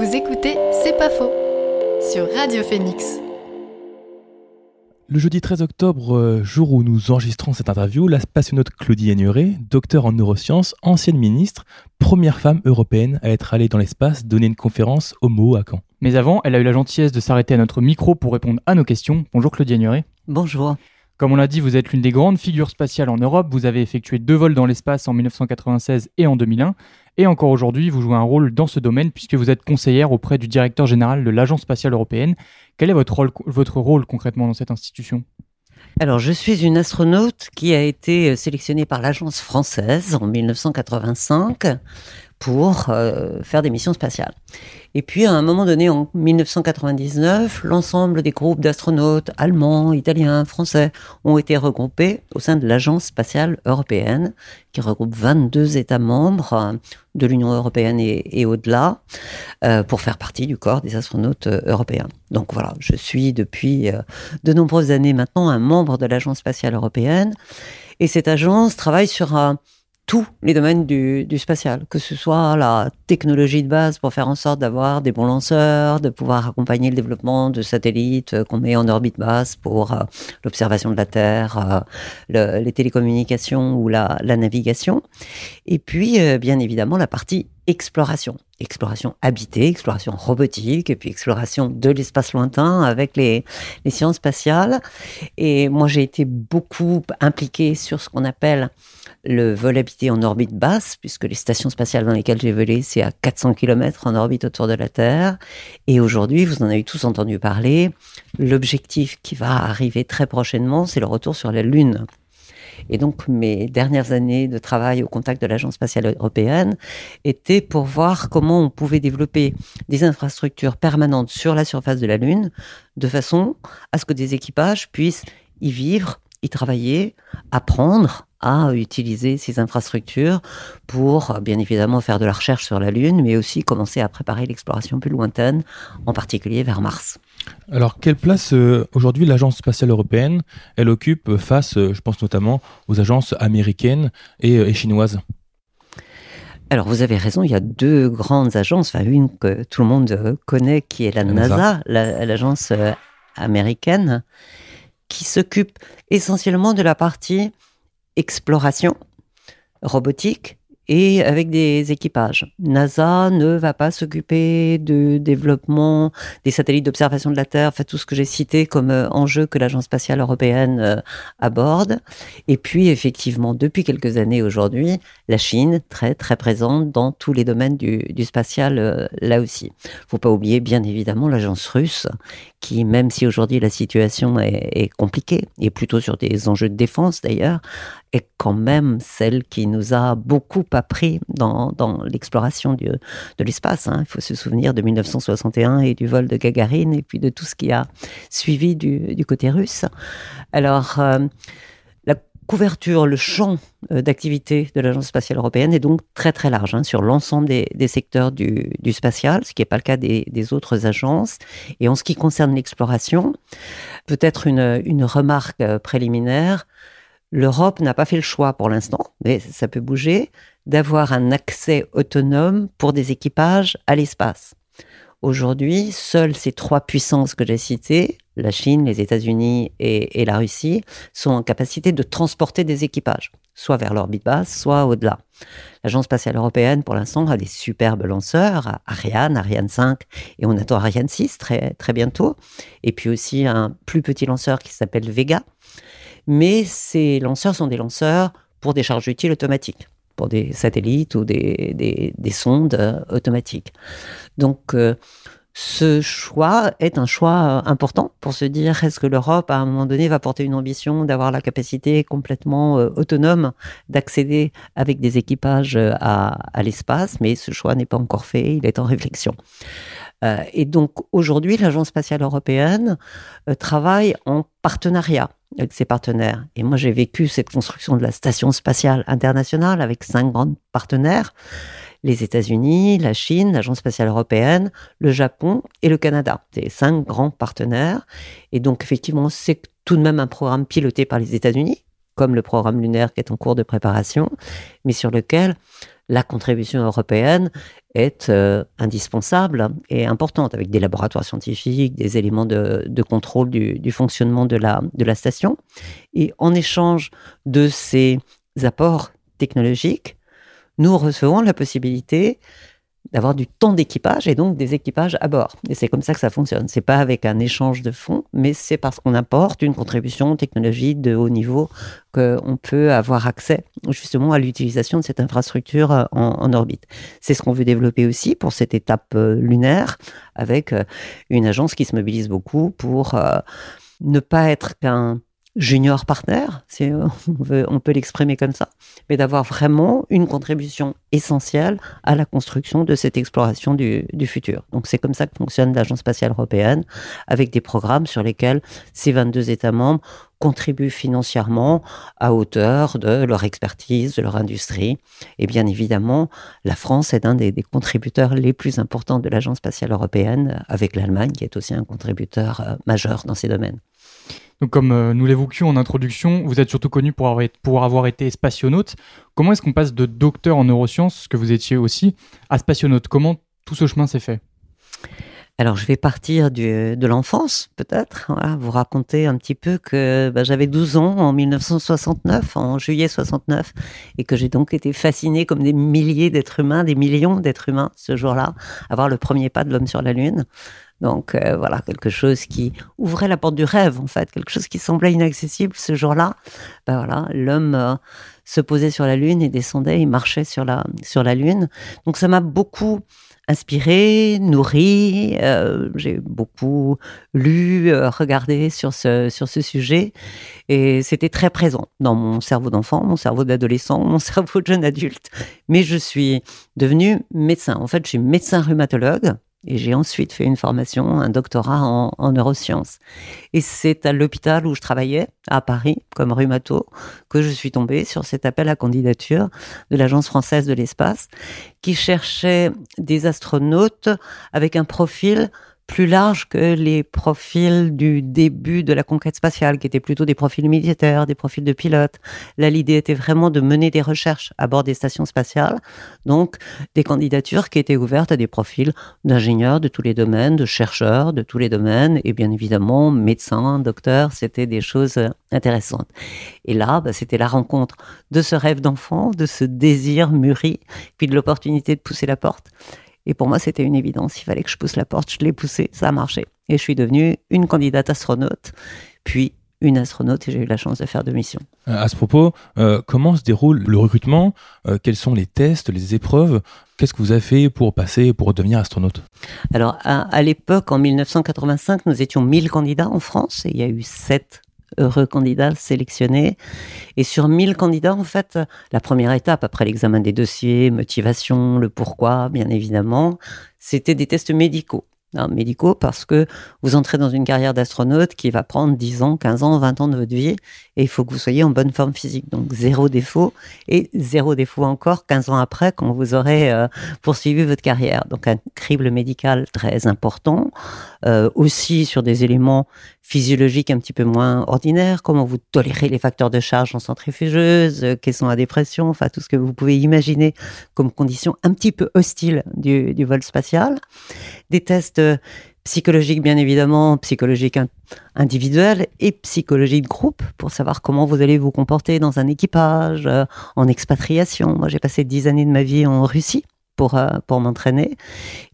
Vous écoutez C'est pas faux sur Radio Phoenix. Le jeudi 13 octobre, euh, jour où nous enregistrons cette interview, la spationaute Claudie Agnuret, docteur en neurosciences, ancienne ministre, première femme européenne à être allée dans l'espace, donner une conférence au MO à Caen. Mais avant, elle a eu la gentillesse de s'arrêter à notre micro pour répondre à nos questions. Bonjour Claudie Agnuret. Bonjour. Comme on l'a dit, vous êtes l'une des grandes figures spatiales en Europe. Vous avez effectué deux vols dans l'espace en 1996 et en 2001. Et encore aujourd'hui, vous jouez un rôle dans ce domaine puisque vous êtes conseillère auprès du directeur général de l'Agence spatiale européenne. Quel est votre rôle, votre rôle concrètement dans cette institution? Alors, je suis une astronaute qui a été sélectionnée par l'agence française en 1985 pour euh, faire des missions spatiales. Et puis, à un moment donné, en 1999, l'ensemble des groupes d'astronautes allemands, italiens, français ont été regroupés au sein de l'Agence spatiale européenne, qui regroupe 22 États membres euh, de l'Union européenne et, au-delà, euh, pour faire partie du corps des astronautes européens. Donc voilà, je suis depuis de nombreuses années maintenant un membre de l'Agence spatiale européenne, et cette agence travaille sur un tous les domaines du, spatial, que ce soit la technologie de base pour faire en sorte d'avoir des bons lanceurs, de pouvoir accompagner le développement de satellites euh, qu'on met en orbite basse pour euh, l'observation de la Terre, euh, les télécommunications ou la, navigation. Et puis, bien évidemment, la partie exploration. Exploration habitée, exploration robotique, et puis exploration de l'espace lointain avec les, sciences spatiales. Et moi, j'ai été beaucoup impliquée sur ce qu'on appelle le vol habité en orbite basse, puisque les stations spatiales dans lesquelles j'ai volé, c'est à 400 km en orbite autour de la Terre. Et aujourd'hui, vous en avez tous entendu parler, l'objectif qui va arriver très prochainement, c'est le retour sur la Lune. Et donc, mes dernières années de travail au contact de l'Agence spatiale européenne étaient pour voir comment on pouvait développer des infrastructures permanentes sur la surface de la Lune, de façon à ce que des équipages puissent y vivre, y travailler, apprendre, à utiliser ces infrastructures pour, bien évidemment, faire de la recherche sur la Lune, mais aussi commencer à préparer l'exploration plus lointaine, en particulier vers Mars. Alors, quelle place euh, aujourd'hui l'Agence spatiale européenne, elle occupe face, euh, je pense notamment, aux agences américaines et, euh, chinoises? Alors vous avez raison, il y a deux grandes agences, enfin une que tout le monde connaît qui est la, NASA, l'agence américaine, qui s'occupe essentiellement de la partie exploration robotique et avec des équipages. NASA ne va pas s'occuper de développement des satellites d'observation de la Terre, fait tout ce que j'ai cité comme euh, enjeu que l'Agence spatiale européenne euh, aborde. Et puis effectivement, depuis quelques années aujourd'hui, la Chine très très présente dans tous les domaines du, du spatial euh, là aussi. Faut pas oublier bien évidemment l'agence russe qui, même si aujourd'hui la situation est, compliquée, et plutôt sur des enjeux de défense d'ailleurs, est quand même celle qui nous a beaucoup appris dans, l'exploration de l'espace. Hein. Il faut se souvenir de 1961 et du vol de Gagarine, et puis de tout ce qui a suivi du, côté russe. Alors, euh, couverture, le champ euh, d'activité de l'Agence spatiale européenne est donc très très large hein, sur l'ensemble des, secteurs du, spatial, ce qui n'est pas le cas des, autres agences. Et en ce qui concerne l'exploration, peut-être une, remarque euh, préliminaire, l'Europe n'a pas fait le choix pour l'instant, mais ça peut bouger, d'avoir un accès autonome pour des équipages à l'espace. Aujourd'hui, seules ces trois puissances que j'ai citées, la Chine, les États-Unis et, la Russie, sont en capacité de transporter des équipages, soit vers l'orbite basse, soit au-delà. L'Agence spatiale européenne, pour l'instant, a des superbes lanceurs, Ariane, Ariane 5, et on attend Ariane 6 très, très bientôt, et puis aussi un plus petit lanceur qui s'appelle Vega. Mais ces lanceurs sont des lanceurs pour des charges utiles automatiques pour des satellites ou des, sondes euh, automatiques. Donc, euh, ce choix est un choix important pour se dire est-ce que l'Europe, à un moment donné, va porter une ambition d'avoir la capacité complètement euh, autonome d'accéder avec des équipages à, l'espace, mais ce choix n'est pas encore fait, il est en réflexion. et donc aujourd'hui, l'Agence spatiale européenne travaille en partenariat avec ses partenaires. Et moi, j'ai vécu cette construction de la station spatiale internationale avec cinq grands partenaires les États-Unis, la Chine, l'Agence spatiale européenne, le Japon et le Canada. C'est cinq grands partenaires. Et donc, effectivement, c'est tout de même un programme piloté par les États-Unis, comme le programme lunaire qui est en cours de préparation, mais sur lequel la contribution européenne est euh, indispensable et importante, avec des laboratoires scientifiques, des éléments de, contrôle du, fonctionnement de la, de la station. Et en échange de ces apports technologiques, nous recevons la possibilité d'avoir du temps d'équipage et donc des équipages à bord. Et c'est comme ça que ça fonctionne. C'est pas avec un échange de fonds, mais c'est parce qu'on apporte une contribution technologique de haut niveau qu'on peut avoir accès justement à l'utilisation de cette infrastructure euh, en, orbite. C'est ce qu'on veut développer aussi pour cette étape euh, lunaire avec euh, une agence qui se mobilise beaucoup pour ne pas être qu'un junior partner, si on, peut l'exprimer comme ça, mais d'avoir vraiment une contribution essentielle à la construction de cette exploration du, futur. Donc c'est comme ça que fonctionne l'Agence spatiale européenne, avec des programmes sur lesquels ces 22 États membres contribuent financièrement à hauteur de leur expertise, de leur industrie. Et bien évidemment, la France est un des, des contributeurs les plus importants de l'Agence spatiale européenne, avec l'Allemagne qui est aussi un contributeur euh, majeur dans ces domaines. Donc, comme euh, nous l'évoquions en introduction, vous êtes surtout connu pour avoir, pour avoir été spationaute. Comment est-ce qu'on passe de docteur en neurosciences, ce que vous étiez aussi, à spationaute? Comment tout ce chemin s'est fait? Alors, je vais partir de l'enfance, peut-être, vous raconter un petit peu que bah, j'avais 12 ans en 1969, en juillet 69, et que j'ai donc été fascinée comme des milliers d'êtres humains, des millions d'êtres humains ce jour-là, à voir le premier pas de l'homme sur la Lune. Donc euh, voilà, quelque chose qui ouvrait la porte du rêve, en fait, quelque chose qui semblait inaccessible ce jour-là. Ben voilà, l'homme euh, se posait sur la Lune et descendait, il marchait sur la, sur la Lune. Donc ça m'a beaucoup inspiré, nourri. Euh, j'ai beaucoup lu, regardé sur ce, sur ce sujet. Et c'était très présent dans mon cerveau d'enfant, mon cerveau d'adolescent, mon cerveau de jeune adulte. Mais je suis devenu médecin. En fait, je suis médecin rhumatologue. Et j'ai ensuite fait une formation, un doctorat en, neurosciences. Et c'est à l'hôpital où je travaillais, à Paris, comme rhumato, que je suis tombée sur cet appel à candidature de l'Agence française de l'espace, qui cherchait des astronautes avec un profil plus large que les profils du début de la conquête spatiale, qui étaient plutôt des profils militaires, des profils de pilotes. Là, l'idée était vraiment de mener des recherches à bord des stations spatiales, donc des candidatures qui étaient ouvertes à des profils d'ingénieurs de tous les domaines, de chercheurs de tous les domaines, et bien évidemment, médecins, docteurs, c'était des choses intéressantes. Et là, bah, c'était la rencontre de ce rêve d'enfant, de ce désir mûri, puis de l'opportunité de pousser la porte. Et pour moi, c'était une évidence. Il fallait que je pousse la porte. Je l'ai poussée, ça a marché. Et je suis devenue une candidate astronaute, puis une astronaute et j'ai eu la chance de faire deux missions. Euh, à ce propos, euh, comment se déroule le recrutement? Euh, Quels sont les tests, les épreuves? Qu'est-ce que vous avez fait pour passer, pour devenir astronaute? Alors, à, à l'époque, en 1985, nous étions 1000 candidats en France et il y a eu 7 heureux candidats sélectionnés. Et sur 1000 candidats, en fait, la première étape, après l'examen des dossiers, motivation, le pourquoi, bien évidemment, c'était des tests médicaux. Hein, médicaux parce que vous entrez dans une carrière d'astronaute qui va prendre 10 ans, 15 ans, 20 ans de votre vie et il faut que vous soyez en bonne forme physique. Donc zéro défaut et zéro défaut encore 15 ans après quand vous aurez euh, poursuivi votre carrière. Donc un crible médical très important, euh, aussi sur des éléments physiologiques un petit peu moins ordinaires, comment vous tolérez les facteurs de charge en centrifugeuse, euh, quelles sont la dépression, enfin tout ce que vous pouvez imaginer comme conditions un petit peu hostiles du, du vol spatial. Des tests psychologiques, bien évidemment, psychologiques individuels et psychologiques de groupe pour savoir comment vous allez vous comporter dans un équipage, euh, en expatriation. Moi, j'ai passé dix années de ma vie en Russie pour, euh, pour m'entraîner.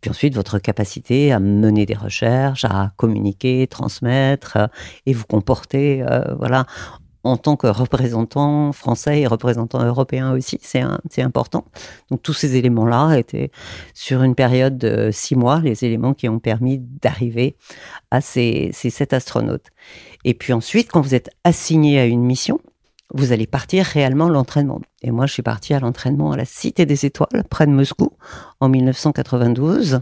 Puis ensuite, votre capacité à mener des recherches, à communiquer, transmettre euh, et vous comporter voilà, en tant que représentant français et représentant européen aussi, c'est important. Donc tous ces éléments-là étaient sur une période de six mois, les éléments qui ont permis d'arriver à ces, sept astronautes. Et puis ensuite, quand vous êtes assigné à une mission, vous allez partir réellement l'entraînement. Et moi, je suis partie à l'entraînement à la Cité des Étoiles, près de Moscou, en 1992.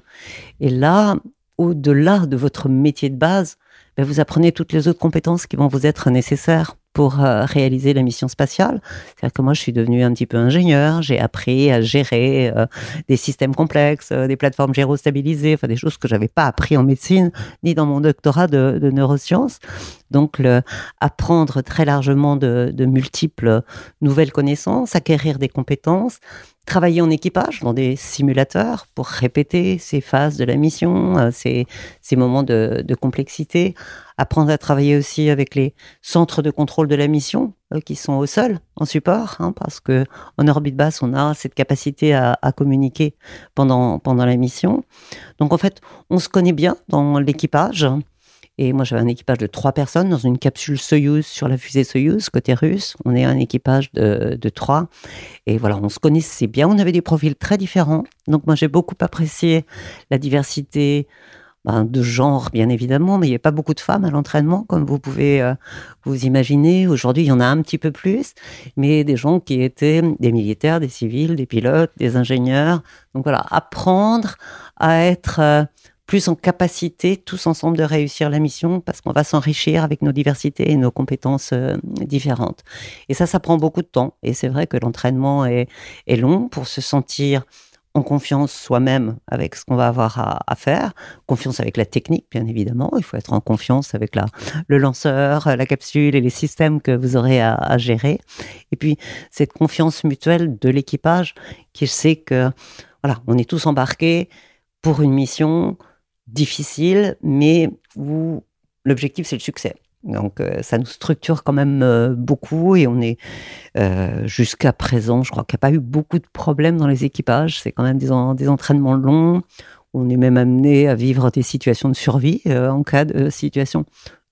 Et là, au-delà de votre métier de base, ben, vous apprenez toutes les autres compétences qui vont vous être nécessaires pour euh, réaliser la mission spatiale. C'est-à-dire que moi, je suis devenu un petit peu ingénieur, j'ai appris à gérer euh, des systèmes complexes, euh, des plateformes gyrostabilisées, enfin des choses que j'avais pas appris en médecine ni dans mon doctorat de, neurosciences. Donc, apprendre très largement de, multiples nouvelles connaissances, acquérir des compétences, travailler en équipage dans des simulateurs pour répéter ces phases de la mission, ces, moments de, complexité, apprendre à travailler aussi avec les centres de contrôle de la mission euh, qui sont au sol en support, hein, parce que en orbite basse on a cette capacité à, communiquer pendant pendant la mission. Donc en fait on se connaît bien dans l'équipage. Et moi, j'avais un équipage de trois personnes dans une capsule Soyuz sur la fusée Soyuz, côté russe. On est un équipage de, de trois. Et voilà, on se connaissait bien. On avait des profils très différents. Donc, moi, j'ai beaucoup apprécié la diversité ben, de genre, bien évidemment, mais il n'y a pas beaucoup de femmes à l'entraînement, comme vous pouvez euh, vous imaginer. Aujourd'hui, il y en a un petit peu plus, mais des gens qui étaient des militaires, des civils, des pilotes, des ingénieurs. Donc voilà, apprendre à être... Euh, plus en capacité tous ensemble de réussir la mission parce qu'on va s'enrichir avec nos diversités et nos compétences euh, différentes. Et ça, ça prend beaucoup de temps. Et c'est vrai que l'entraînement est, est, long pour se sentir en confiance soi-même avec ce qu'on va avoir à, faire, confiance avec la technique, bien évidemment. Il faut être en confiance avec la, le lanceur, la capsule et les systèmes que vous aurez à, à gérer. Et puis, cette confiance mutuelle de l'équipage qui sait que, voilà, on est tous embarqués pour une mission, difficile, mais où l'objectif c'est le succès. Donc euh, ça nous structure quand même euh, beaucoup et on est euh, jusqu'à présent, je crois qu'il n'y a pas eu beaucoup de problèmes dans les équipages. C'est quand même des, des, entraînements longs. On est même amené à vivre des situations de survie en cas de situation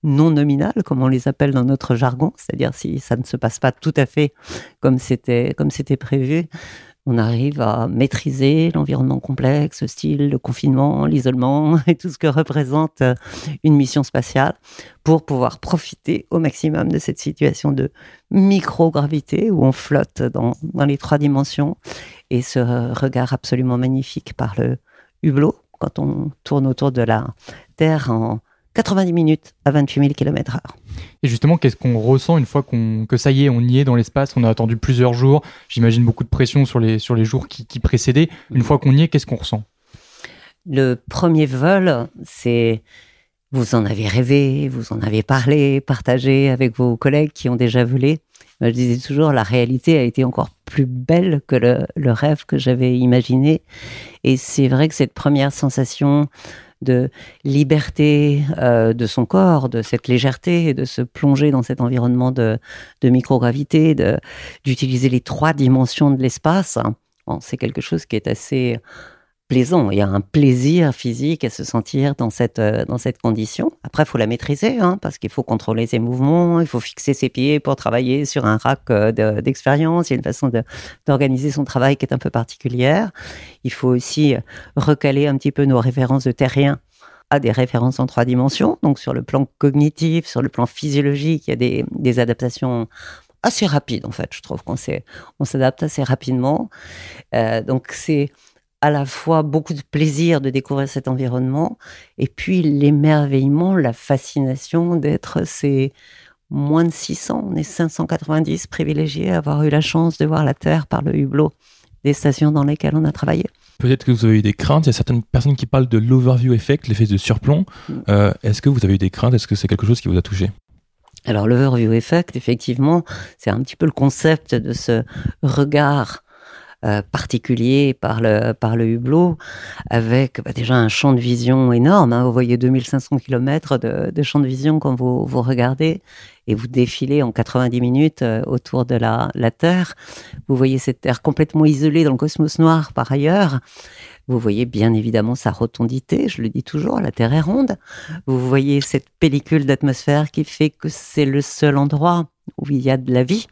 non nominale, comme on les appelle dans notre jargon, c'est-à-dire si ça ne se passe pas tout à fait comme c'était prévu on arrive à maîtriser l'environnement complexe, style le confinement, l'isolement et tout ce que représente euh, une mission spatiale pour pouvoir profiter au maximum de cette situation de microgravité où on flotte dans, dans les trois dimensions et ce regard absolument magnifique par le hublot quand on tourne autour de la Terre en 90 minutes à 28 000 km/h. Et justement, qu'est-ce qu'on ressent une fois qu'on, que ça y est, on y est dans l'espace On a attendu plusieurs jours. J'imagine beaucoup de pression sur les, sur les jours qui, qui précédaient. Une fois qu'on y est, qu'est-ce qu'on ressent? Le premier vol, c'est. Vous en avez rêvé, vous en avez parlé, partagé avec vos collègues qui ont déjà volé. Je disais toujours, la réalité a été encore plus belle que le, le rêve que j'avais imaginé. Et c'est vrai que cette première sensation de liberté euh, de son corps, de cette légèreté, de se plonger dans cet environnement de, de microgravité, d'utiliser les trois dimensions de l'espace. Bon, c'est quelque chose qui est assez plaisant. Il y a un plaisir physique à se sentir dans cette, euh, dans cette condition. Après, il faut la maîtriser, hein, parce qu'il faut contrôler ses mouvements, il faut fixer ses pieds pour travailler sur un rack euh, d'expérience. il y a une façon d'organiser son travail qui est un peu particulière. Il faut aussi recaler un petit peu nos références de terrien à des références en trois dimensions. Donc, sur le plan cognitif, sur le plan physiologique, il y a des, adaptations assez rapides, en fait. Je trouve qu'on s'adapte assez rapidement. Euh, donc, c'est à la fois beaucoup de plaisir de découvrir cet environnement et puis l'émerveillement, la fascination d'être ces moins de 600, on est 590 privilégiés à avoir eu la chance de voir la Terre par le hublot des stations dans lesquelles on a travaillé. Peut-être que vous avez eu des craintes. Il y a certaines personnes qui parlent de l'overview effect, l'effet de surplomb. Mm. Euh, Est-ce que vous avez eu des craintes? Est-ce que c'est quelque chose qui vous a touché? Alors l'overview effect, effectivement, c'est un petit peu le concept de ce regard euh, particulier par le, par le hublot, avec bah, déjà un champ de vision énorme. Hein. Vous voyez 2500 km de, de, champ de vision quand vous, vous regardez et vous défilez en 90 minutes euh, autour de la, la Terre. Vous voyez cette Terre complètement isolée dans le cosmos noir par ailleurs. Vous voyez bien évidemment sa rotondité, je le dis toujours, la Terre est ronde. Vous voyez cette pellicule d'atmosphère qui fait que c'est le seul endroit où il y a de la vie.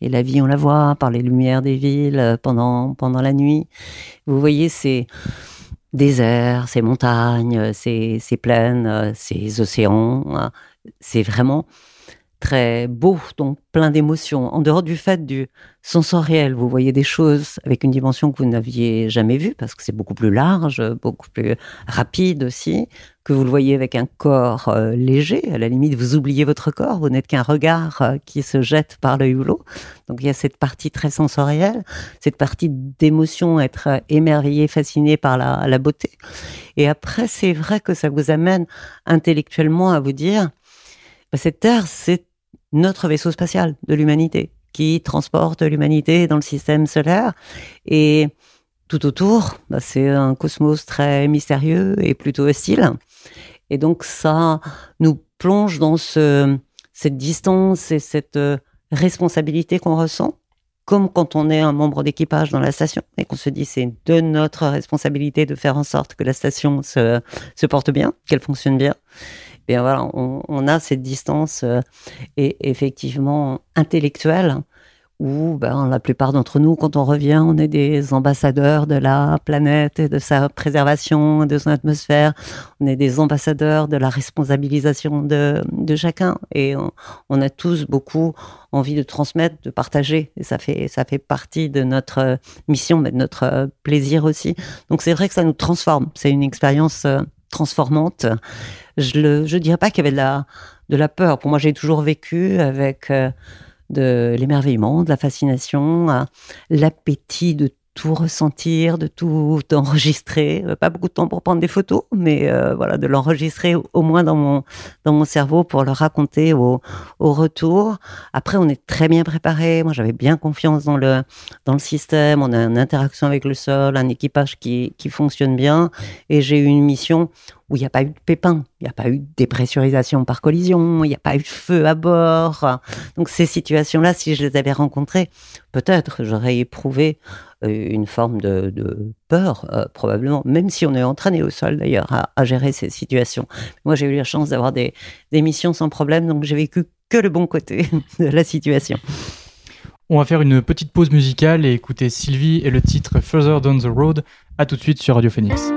Et la vie, on la voit par les lumières des villes euh, pendant, pendant la nuit. Vous voyez ces déserts, ces montagnes, ces, ces plaines, euh, ces océans. Hein. C'est vraiment très beau, donc plein d'émotions. En dehors du fait du sensoriel, vous voyez des choses avec une dimension que vous n'aviez jamais vue, parce que c'est beaucoup plus large, beaucoup plus rapide aussi, que vous le voyez avec un corps euh, léger. À la limite, vous oubliez votre corps, vous n'êtes qu'un regard euh, qui se jette par le hublot. Donc il y a cette partie très sensorielle, cette partie d'émotion, être émerveillé, fasciné par la, la beauté. Et après, c'est vrai que ça vous amène intellectuellement à vous dire, bah, cette Terre, c'est notre vaisseau spatial de l'humanité qui transporte l'humanité dans le système solaire. Et tout autour, bah, c'est un cosmos très mystérieux et plutôt hostile. Et donc ça nous plonge dans ce, cette distance et cette euh, responsabilité qu'on ressent, comme quand on est un membre d'équipage dans la station et qu'on se dit c'est de notre responsabilité de faire en sorte que la station se, porte bien, qu'elle fonctionne bien. Et bien voilà, on, on, a cette distance euh, et effectivement intellectuelle où ben, la plupart d'entre nous, quand on revient, on est des ambassadeurs de la planète et de sa préservation, de son atmosphère. On est des ambassadeurs de la responsabilisation de, chacun. Et on, on, a tous beaucoup envie de transmettre, de partager. Et ça fait, ça fait partie de notre mission, mais de notre plaisir aussi. Donc c'est vrai que ça nous transforme. C'est une expérience euh, transformante. Je ne je dirais pas qu'il y avait de la, de la peur. Pour moi, j'ai toujours vécu avec... Euh, de l'émerveillement, de la fascination, l'appétit de tout ressentir, de tout enregistrer. Euh, pas beaucoup de temps pour prendre des photos, mais euh, voilà, de l'enregistrer au moins dans mon dans mon cerveau pour le raconter au, au retour. Après, on est très bien préparé. Moi, j'avais bien confiance dans le dans le système. On a une interaction avec le sol, un équipage qui qui fonctionne bien, et j'ai eu une mission où il n'y a pas eu de pépin, il n'y a pas eu de dépressurisation par collision, il n'y a pas eu de feu à bord. Donc ces situations-là, si je les avais rencontrées, peut-être j'aurais éprouvé euh, une forme de, peur, euh, probablement, même si on est entraîné au sol d'ailleurs à, gérer ces situations. Moi, j'ai eu la chance d'avoir des, des missions sans problème, donc j'ai vécu que le bon côté de la situation. On va faire une petite pause musicale et écouter Sylvie et le titre Further Down the Road. À tout de suite sur Radio Phoenix.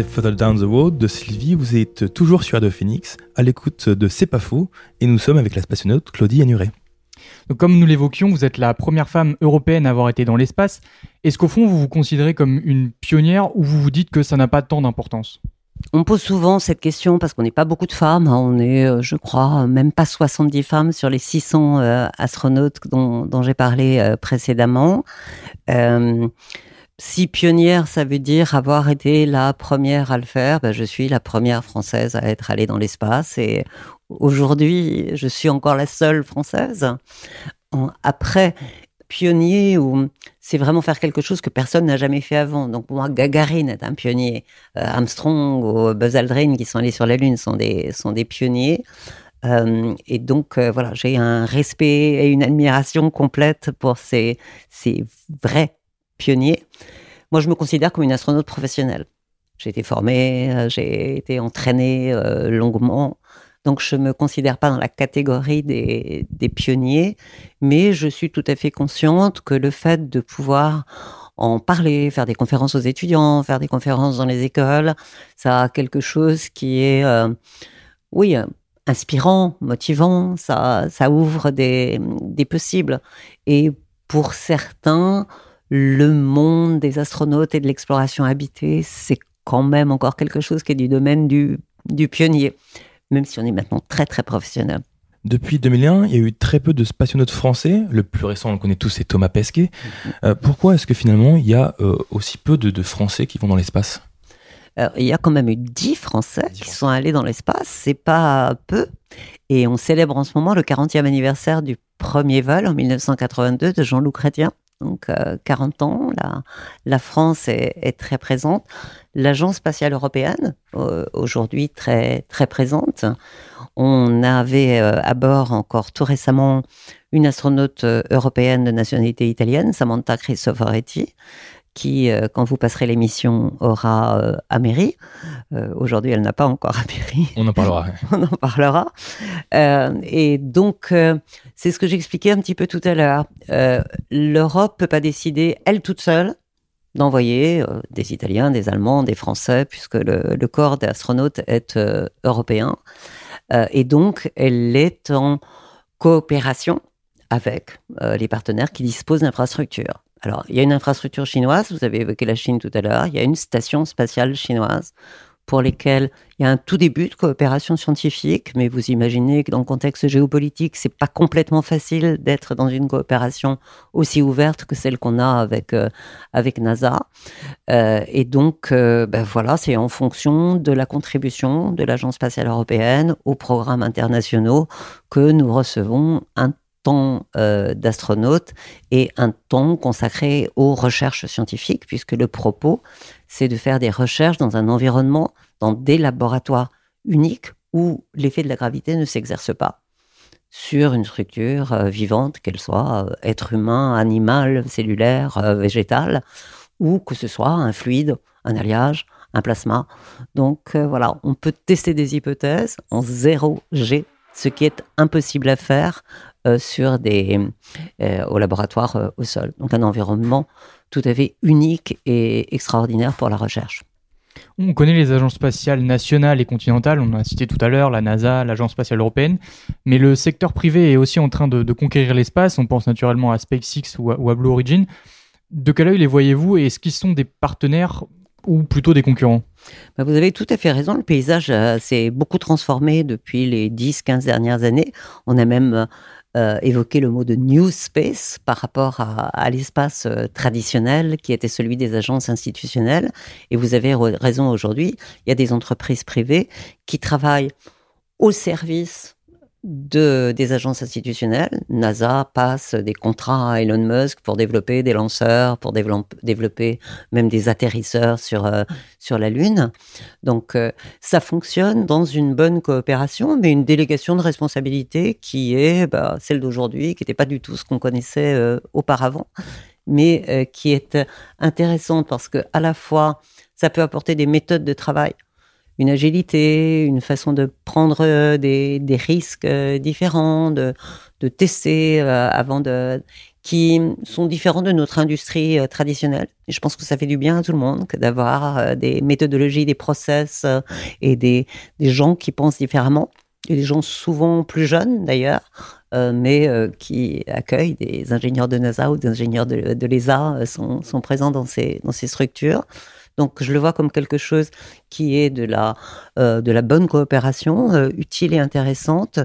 C'était Further Down the Road de Sylvie. Vous êtes toujours sur Radio Phoenix, à l'écoute de C'est pas faux, et nous sommes avec la spationaute Claudie Anuret. Donc, comme nous l'évoquions, vous êtes la première femme européenne à avoir été dans l'espace. Est-ce qu'au fond, vous vous considérez comme une pionnière ou vous vous dites que ça n'a pas tant d'importance? On pose souvent cette question parce qu'on n'est pas beaucoup de femmes. Hein. On est, euh, je crois, même pas 70 femmes sur les 600 euh, astronautes dont, j'ai parlé euh, précédemment. Si pionnière, ça veut dire avoir été la première à le faire. Ben, je suis la première française à être allée dans l'espace et aujourd'hui, je suis encore la seule française. Après, pionnier c'est vraiment faire quelque chose que personne n'a jamais fait avant. Donc moi, Gagarine est un pionnier. Euh, Armstrong ou Buzz Aldrin qui sont allés sur la Lune sont des, sont des pionniers. Euh, et donc euh, voilà, j'ai un respect et une admiration complète pour ces, ces vrais pionniers. Moi, je me considère comme une astronaute professionnelle. J'ai été formée, j'ai été entraînée longuement donc je ne me considère pas dans la catégorie des, pionniers, mais je suis tout à fait consciente que le fait de pouvoir en parler, faire des conférences aux étudiants, faire des conférences dans les écoles, ça a quelque chose qui est, euh, oui, inspirant, motivant, ça, ça ouvre des, des possibles. Et pour certains, le monde des astronautes et de l'exploration habitée, c'est quand même encore quelque chose qui est du domaine du, du pionnier même si on est maintenant très très professionnel. Depuis 2001, il y a eu très peu de spationautes français. Le plus récent, on le connaît tous, c'est Thomas Pesquet. Mm-hmm. Euh, pourquoi est-ce que finalement, il y a euh, aussi peu de, Français qui vont dans l'espace? Il y a quand même eu 10 Français qui sont allés dans l'espace. C'est pas peu. Et on célèbre en ce moment le 40e anniversaire du premier vol en 1982 de Jean-Loup Chrétien donc 40 euh, ans, la, France est, très présente. L'Agence spatiale européenne, euh, aujourd'hui très, très présente. On avait euh, à bord encore tout récemment une astronaute européenne de nationalité italienne, Samantha Cristoforetti, qui, euh, quand vous passerez l'émission, aura euh, Améry. Euh, aujourd'hui, elle n'a pas encore Améry. On en parlera. On en parlera. et donc, c'est ce que j'expliquais un petit peu tout à l'heure. L'Europe peut pas décider, elle toute seule, d'envoyer des Italiens, des Allemands, des Français, puisque le, le corps des astronautes est européen. et donc, elle est en coopération avec les partenaires qui disposent d'infrastructures. Alors, il y a une infrastructure chinoise, vous avez évoqué la Chine tout à l'heure, il y a une station spatiale chinoise pour lesquelles il y a un tout début de coopération scientifique, mais vous imaginez que dans le contexte géopolitique, c'est pas complètement facile d'être dans une coopération aussi ouverte que celle qu'on a avec euh, avec NASA. Euh, et donc, euh, ben voilà, c'est en fonction de la contribution de l'Agence spatiale européenne aux programmes internationaux que nous recevons un temps euh, d'astronaute et un temps consacré aux recherches scientifiques, puisque le propos, c'est de faire des recherches dans un environnement, dans des laboratoires uniques où l'effet de la gravité ne s'exerce pas sur une structure euh, vivante, qu'elle soit euh, être humain, animal, cellulaire, végétal, ou que ce soit un fluide, un alliage, un plasma. Donc voilà, on peut tester des hypothèses en 0G, ce qui est impossible à faire euh, sur des, euh, au laboratoire euh, au sol. Donc un environnement tout à fait unique et extraordinaire pour la recherche. On connaît les agences spatiales nationales et continentales, on a cité tout à l'heure la NASA, l'Agence spatiale européenne, mais le secteur privé est aussi en train de, conquérir l'espace, on pense naturellement à SpaceX ou à, Blue Origin. De quel œil les voyez-vous et est-ce qu'ils sont des partenaires ou plutôt des concurrents bah, Vous avez tout à fait raison, le paysage s'est beaucoup transformé depuis les 10-15 dernières années. On a même euh, évoquer le mot de New Space par rapport à, l'espace euh, traditionnel qui était celui des agences institutionnelles. Et vous avez raison aujourd'hui, il y a des entreprises privées qui travaillent au service de, des agences institutionnelles. NASA passe des contrats à Elon Musk pour développer des lanceurs, pour développer même des atterrisseurs sur, euh, sur la Lune. Donc euh, ça fonctionne dans une bonne coopération, mais une délégation de responsabilité qui est bah, celle d'aujourd'hui, qui n'était pas du tout ce qu'on connaissait euh, auparavant, mais qui est intéressante parce que à la fois ça peut apporter des méthodes de travail une agilité, une façon de prendre euh, des, risques euh, différents, de, tester euh, avant de, qui sont différents de notre industrie traditionnelle. Je pense que ça fait du bien à tout le monde d'avoir des méthodologies, des process et des, gens qui pensent différemment. Et des gens souvent plus jeunes d'ailleurs, mais qui accueillent des ingénieurs de NASA ou des ingénieurs de, l'ESA sont, présents dans ces structures. Donc je le vois comme quelque chose qui est de la, la bonne coopération, utile et intéressante.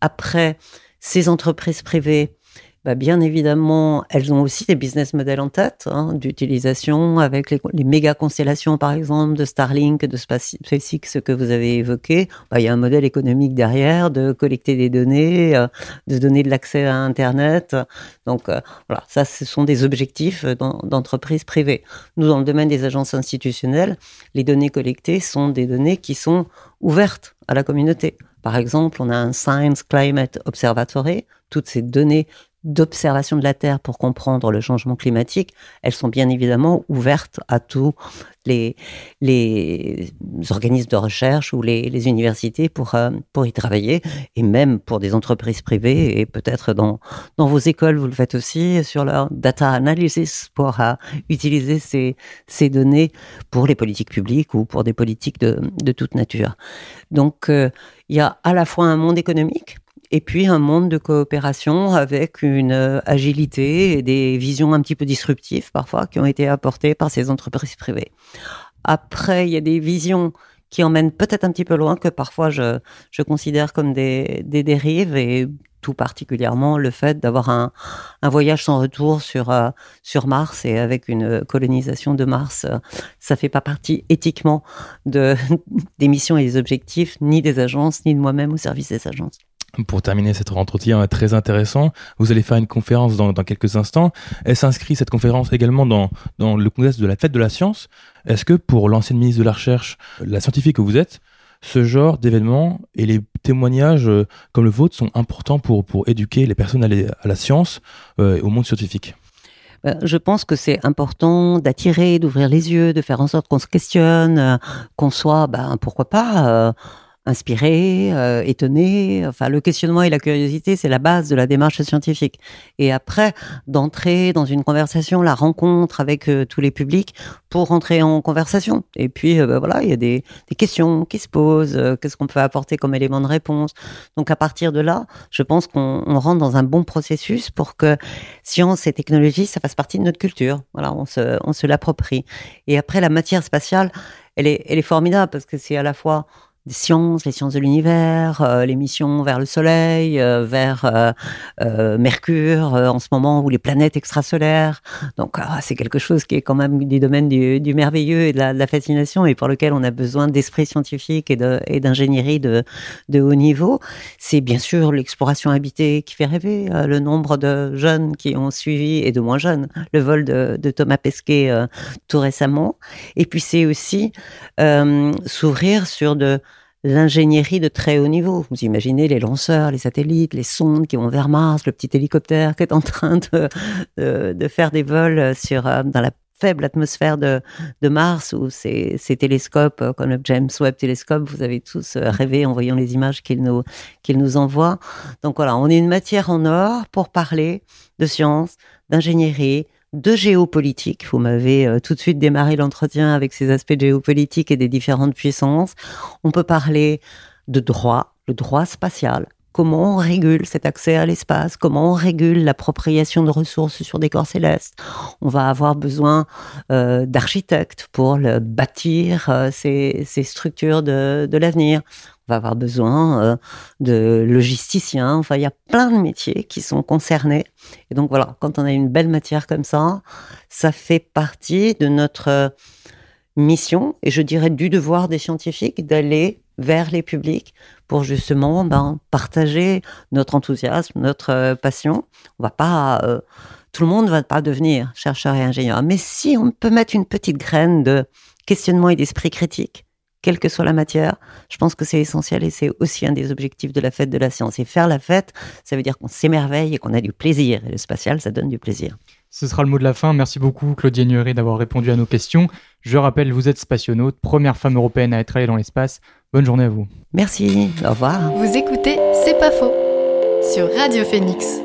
Après, ces entreprises privées bah, bien évidemment, elles ont aussi des business models en tête hein, d'utilisation avec les, méga constellations, par exemple, de Starlink, de SpaceX que vous avez évoqué. Bah, il y a un modèle économique derrière de collecter des données, euh, de donner de l'accès à Internet. Donc euh, voilà, ça, ce sont des objectifs d'entreprises privées. Nous, dans le domaine des agences institutionnelles, les données collectées sont des données qui sont ouvertes à la communauté. Par exemple, on a un Science Climate Observatory. Toutes ces données d'observation de la Terre pour comprendre le changement climatique, elles sont bien évidemment ouvertes à tous les, organismes de recherche ou les, les universités pour, euh, pour y travailler, et même pour des entreprises privées, et peut-être dans, dans vos écoles, vous le faites aussi, sur leur data analysis, pour euh, utiliser ces, ces données pour les politiques publiques ou pour des politiques de, de toute nature. Donc, euh, il y a à la fois un monde économique, et puis un monde de coopération avec une euh, agilité et des visions un petit peu disruptives parfois qui ont été apportées par ces entreprises privées. Après, il y a des visions qui emmènent peut-être un petit peu loin, que parfois je, je considère comme des, des dérives, et tout particulièrement le fait d'avoir un, un, voyage sans retour sur, euh, sur Mars et avec une colonisation de Mars. Euh, ça fait pas partie éthiquement de, des missions et des objectifs, ni des agences, ni de moi-même au service des agences. Pour terminer cet entretien très intéressant, vous allez faire une conférence dans, dans quelques instants. Elle s'inscrit, cette conférence, également dans, dans le contexte de la fête de la science. Est-ce que pour l'ancienne ministre de la Recherche, la scientifique que vous êtes, ce genre d'événements et les témoignages euh, comme le vôtre sont importants pour, pour éduquer les personnes à, à la science euh, et au monde scientifique. Ben, je pense que c'est important d'attirer, d'ouvrir les yeux, de faire en sorte qu'on se questionne, euh, qu'on soit, ben, pourquoi pas, inspiré, euh, étonné. Enfin, le questionnement et la curiosité, c'est la base de la démarche scientifique. Et après, d'entrer dans une conversation, la rencontre avec euh, tous les publics pour rentrer en conversation. Et puis, euh, bah, voilà, il y a des, questions qui se posent. Qu'est-ce qu'on peut apporter comme élément de réponse Donc, à partir de là, je pense qu'on rentre dans un bon processus pour que science et technologie, ça fasse partie de notre culture. Voilà, on se, l'approprie. Et après, la matière spatiale, elle est formidable parce que c'est à la fois sciences, les sciences de l'univers, euh, les missions vers le Soleil, euh, vers euh, Mercure en ce moment, ou les planètes extrasolaires. Donc ah, c'est quelque chose qui est quand même des domaines du, du merveilleux et de la, fascination et pour lequel on a besoin d'esprit scientifique et d'ingénierie de, haut niveau. C'est bien sûr l'exploration habitée qui fait rêver, le nombre de jeunes qui ont suivi, et de moins jeunes, le vol de Thomas Pesquet tout récemment. Et puis c'est aussi s'ouvrir sur de l'ingénierie de très haut niveau. Vous imaginez les lanceurs, les satellites, les sondes qui vont vers Mars, le petit hélicoptère qui est en train de, de, faire des vols sur, euh, dans la faible atmosphère de, de Mars ou ces, ces, télescopes euh, comme le James Webb télescope, vous avez tous euh, rêvé en voyant les images qu'il nous, qu'il nous envoie. Donc voilà, on est une matière en or pour parler de science, d'ingénierie, de géopolitique. Vous m'avez euh, tout de suite démarré l'entretien avec ces aspects géopolitiques et des différentes puissances. On peut parler de droit, le droit spatial. Comment on régule cet accès à l'espace? Comment on régule l'appropriation de ressources sur des corps célestes? On va avoir besoin euh, d'architectes pour bâtir euh, ces, structures de l'avenir va avoir besoin euh, de logisticiens. Enfin, il y a plein de métiers qui sont concernés. Et donc voilà, quand on a une belle matière comme ça, ça fait partie de notre mission et je dirais du devoir des scientifiques d'aller vers les publics pour justement ben, partager notre enthousiasme, notre euh, passion. On va pas, euh, tout le monde ne va pas devenir chercheur et ingénieur, mais si on peut mettre une petite graine de questionnement et d'esprit critique, quelle que soit la matière. Je pense que c'est essentiel et c'est aussi un des objectifs de la fête de la science. Et faire la fête, ça veut dire qu'on s'émerveille et qu'on a du plaisir. Et le spatial, ça donne du plaisir. Ce sera le mot de la fin. Merci beaucoup, Claudie Nuret, d'avoir répondu à nos questions. Je rappelle, vous êtes spationaute, première femme européenne à être allée dans l'espace. Bonne journée à vous. Merci. Au revoir. Vous écoutez C'est pas faux sur Radio Phoenix.